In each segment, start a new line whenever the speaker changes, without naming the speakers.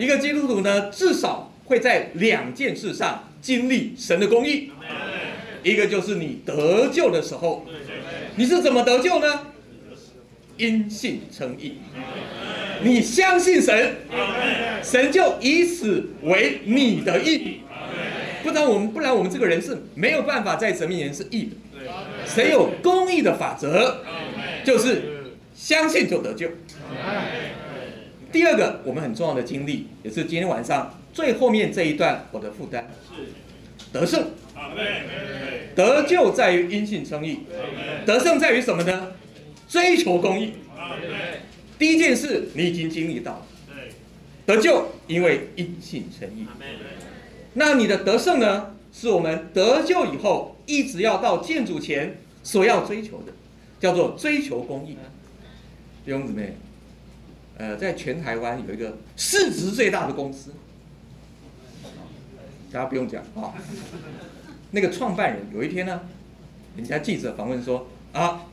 一个基督徒呢，至少会在两件事上经历神的公义。一个就是你得救的时候，你是怎么得救呢？因信称义，你相信神，神就以此为你的义。不然我们不然我们这个人是没有办法在神面前是义的。谁有公义的法则，就是相信就得救。第二个我们很重要的经历，也是今天晚上最后面这一段我的负担是，得胜。得救在于因信称义，得胜在于什么呢？追求公义。第一件事你已经经历到了，得救因为因信称义。那你的得胜呢？是我们得救以后一直要到建主前所要追求的，叫做追求公义。弟兄姊妹，呃，在全台湾有一个市值最大的公司，大家不用讲啊。那个创办人有一天呢，人家记者访问说：“啊，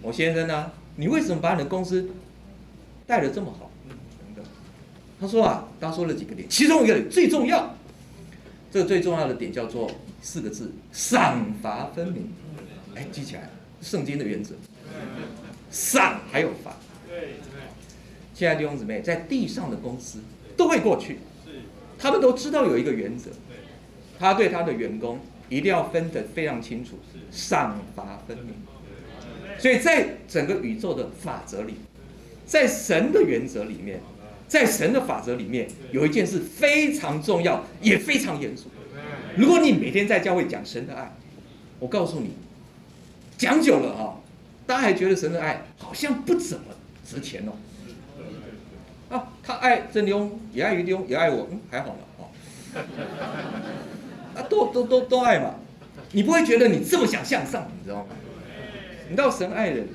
某先生呢，你为什么把你的公司带的这么好？”他说啊，他说了几个点，其中一个最重要，这个最重要的点叫做四个字：赏罚分明。哎，记起来，圣经的原则，赏还有罚。对亲爱的弟兄姊妹，在地上的公司都会过去，他们都知道有一个原则，他对他的员工。一定要分得非常清楚，赏罚分明。所以在整个宇宙的法则里，在神的原则里面，在神的法则里面，有一件事非常重要，也非常严肃。如果你每天在教会讲神的爱，我告诉你，讲久了啊，大家还觉得神的爱好像不怎么值钱哦。啊，他爱真妞，也爱于妞，也爱我，嗯，还好了哦。啊，都都都都爱嘛，你不会觉得你这么想向上，你知道吗？你知道神爱人，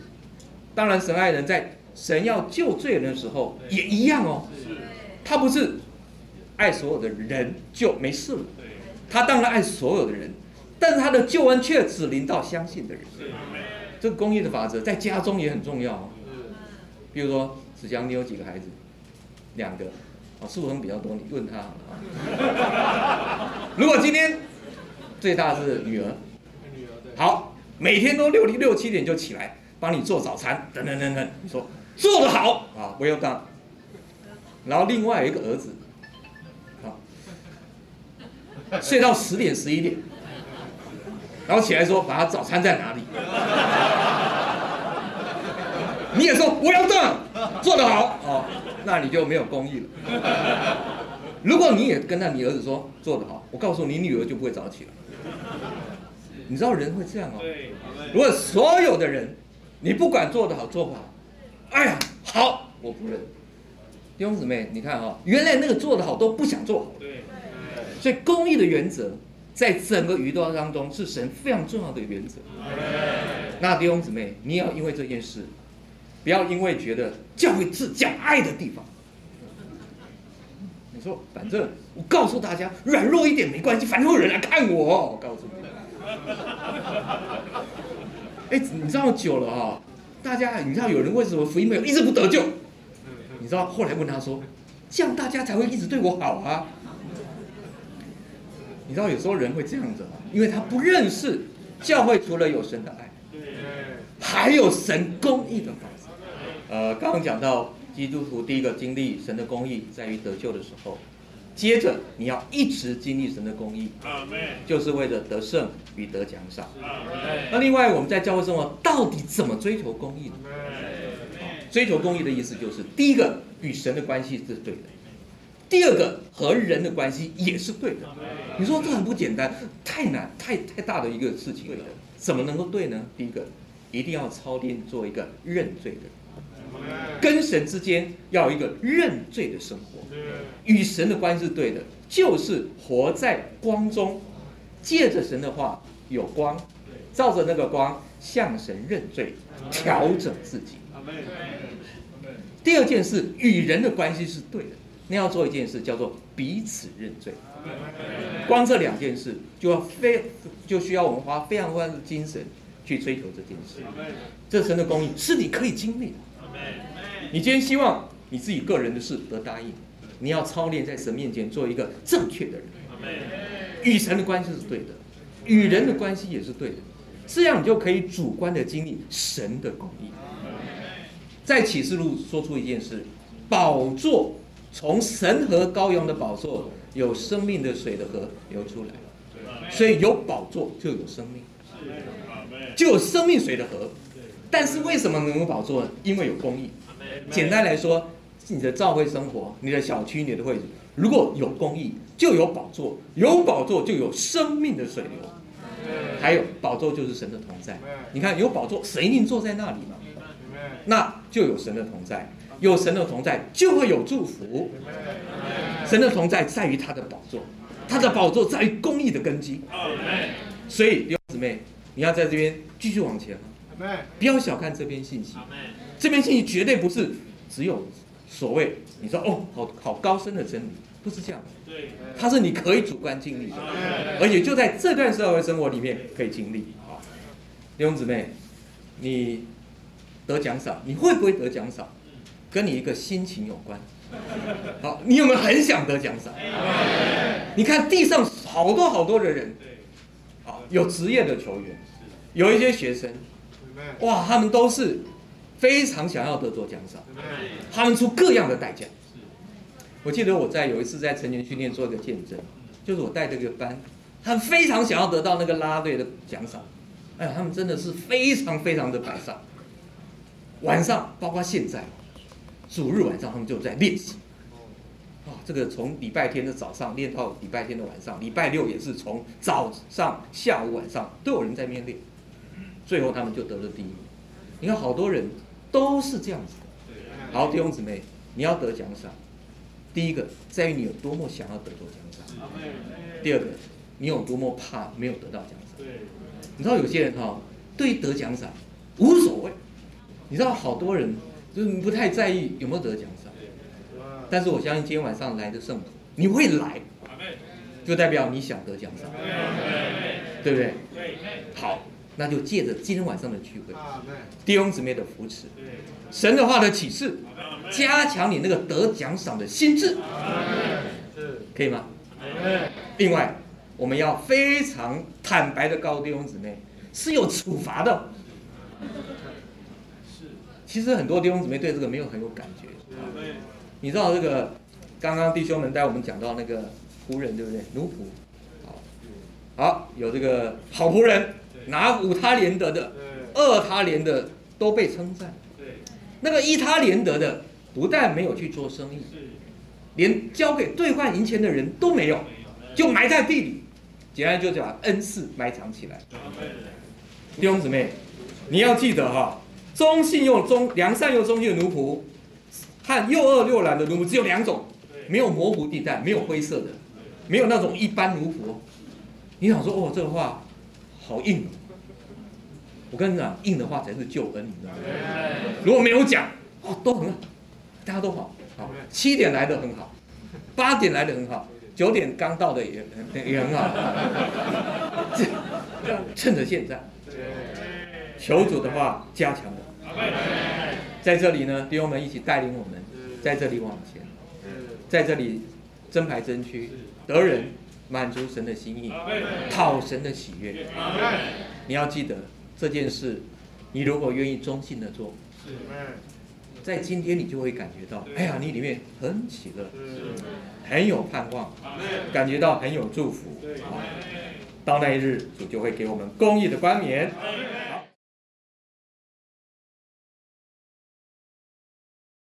当然神爱人，在神要救罪人的时候也一样哦。他不是爱所有的人就没事了，他当然爱所有的人，但是他的救恩却只临到相信的人。这个公益的法则在家中也很重要哦。比如说子江，你有几个孩子？两个。哦，素恒比较多，你问他啊。如果今天最大是女儿，女儿好，每天都六六七点就起来帮你做早餐，等等等等，你说做得好啊，我要当。然后另外有一个儿子，好，睡到十点十一点，然后起来说把他早餐在哪里？你也说我要当，做得好哦。那你就没有公益了。如果你也跟那你儿子说做得好，我告诉你，女儿就不会早起了。你知道人会这样哦。如果所有的人，你不管做得好做不好，哎呀，好，我不认。弟兄姊妹，你看哈，原来那个做得好都不想做好。所以公益的原则，在整个宇宙当中是神非常重要的原则。那弟兄姊妹，你要因为这件事。不要因为觉得教会是讲爱的地方，你说反正我告诉大家软弱一点没关系，反正有人来看我。我告诉你，哎，你知道久了啊，大家你知道有人为什么福音没有一直不得救？你知道后来问他说，这样大家才会一直对我好啊。你知道有时候人会这样子，因为他不认识教会除了有神的爱，还有神公义的方式。呃，刚刚讲到基督徒第一个经历神的公义，在于得救的时候，接着你要一直经历神的公义，就是为了得胜与得奖赏。那另外我们在教会生活到底怎么追求公义呢？追求公义的意思就是，第一个与神的关系是对的，第二个和人的关系也是对的。你说这很不简单，太难，太太大的一个事情了，怎么能够对呢？第一个，一定要操练做一个认罪的人。跟神之间要有一个认罪的生活，与神的关系是对的，就是活在光中，借着神的话有光，照着那个光向神认罪，调整自己。第二件事，与人的关系是对的，那要做一件事叫做彼此认罪。光这两件事就要非就需要我们花非常非常的精神去追求这件事。这神的公义是你可以经历的。你今天希望你自己个人的事得答应，你要操练在神面前做一个正确的人。与神的关系是对的，与人的关系也是对的，这样你就可以主观的经历神的公义。在启示录说出一件事：宝座从神和羔羊的宝座有生命的水的河流出来，所以有宝座就有生命，就有生命水的河。但是为什么能够宝座呢？因为有公益。简单来说，你的教会生活、你的小区、你的会子，如果有公益，就有宝座；有宝座，就有生命的水流。还有宝座就是神的同在。你看，有宝座，神一定坐在那里嘛？那就有神的同在。有神的同在，就会有祝福。神的同在在于他的宝座，他的宝座在于公益的根基。所以弟兄姊妹，你要在这边继续往前。不要小看这篇信息，这篇信息绝对不是只有所谓你说哦，好好高深的真理，不是这样。对，它是你可以主观经历的，而且就在这段社会生活里面可以经历。好，弟兄姊妹，你得奖赏，你会不会得奖赏，跟你一个心情有关。好，你有没有很想得奖赏？你看地上好多好多的人，好有职业的球员，有一些学生。哇，他们都是非常想要得着奖赏，他们出各样的代价。我记得我在有一次在成年训练做一个见证，就是我带这个班，他们非常想要得到那个拉队的奖赏。哎呀，他们真的是非常非常的摆上。晚上，包括现在，主日晚上他们就在练习。啊，这个从礼拜天的早上练到礼拜天的晚上，礼拜六也是从早上、下午、晚上都有人在面练。最后他们就得了第一名。你看，好多人都是这样子的。好，弟兄姊妹，你要得奖赏，第一个在于你有多么想要得到奖赏；第二个，你有多么怕没有得到奖赏。你知道有些人哈，对于得奖赏无所谓。你知道好多人就是不太在意有没有得奖赏。但是我相信今天晚上来的圣徒，你会来，就代表你想得奖赏，对不对？好。那就借着今天晚上的聚会，弟兄姊妹的扶持，神的话的启示，加强你那个得奖赏的心智，可以吗？另外，我们要非常坦白的告诉弟兄姊妹，是有处罚的。其实很多弟兄姊妹对这个没有很有感觉。你知道这个，刚刚弟兄们带我们讲到那个仆人，对不对？奴仆，好，好，有这个好仆人。拿五他连得的，二他连的都被称赞。那个一他连得的，不但没有去做生意，连交给兑换银钱的人都没有，就埋在地里。简单就把恩赐埋藏起来。弟兄姊妹，你要记得哈，忠信又忠良善又忠信的奴仆，和又恶又懒的奴仆只有两种，没有模糊地带，没有灰色的，没有那种一般奴仆。你想说哦，这个话。好硬，我跟你讲，硬的话才是救恩，你知道吗？如果没有讲，哦，都很好，大家都好，好，七点来的很好，八点来的很好，九点刚到的也也很好，趁着现在，求主的话加强我，在这里呢，弟兄们一起带领我们，在这里往前，在这里争牌争区得人。满足神的心意，讨神的喜悦。你要记得这件事，你如果愿意忠心的做，在今天你就会感觉到，哎呀，你里面很喜乐，很有盼望，感觉到很有祝福。到那一日，主就会给我们公义的冠冕。